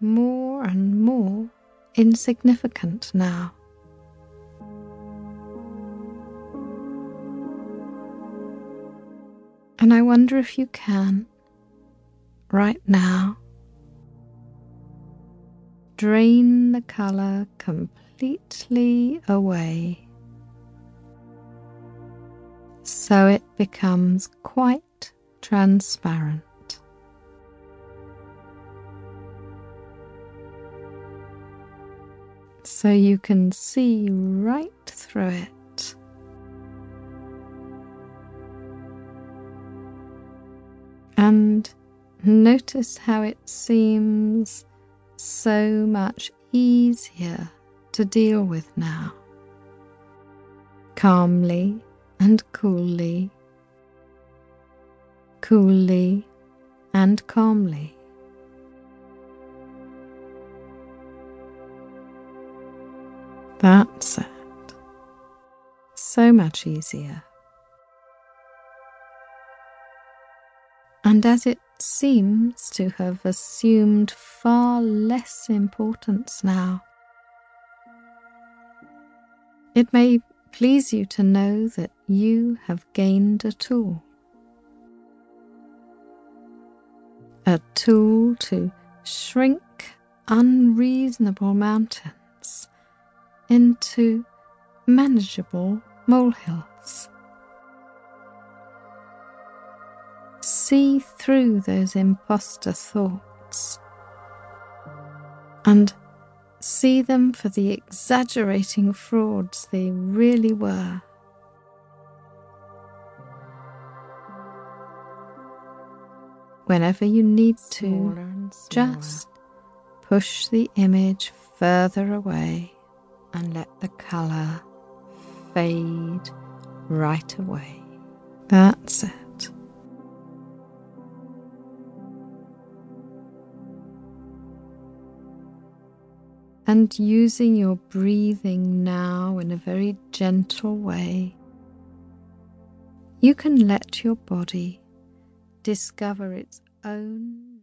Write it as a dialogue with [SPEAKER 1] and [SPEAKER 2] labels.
[SPEAKER 1] more and more insignificant now. And I wonder if you can, right now, drain the colour completely away so it becomes quite transparent. So you can see right through it. And notice how it seems so much easier to deal with now. Calmly and coolly, coolly and calmly. That's it. So much easier. And as it seems to have assumed far less importance now, it may please you to know that you have gained a tool. A tool to shrink unreasonable mountains into manageable molehills. See through those impostor thoughts and see them for the exaggerating frauds they really were. Whenever you need to, just push the image further away and let the colour fade right away. That's it. and using your breathing now in a very gentle way, you can let your body discover its own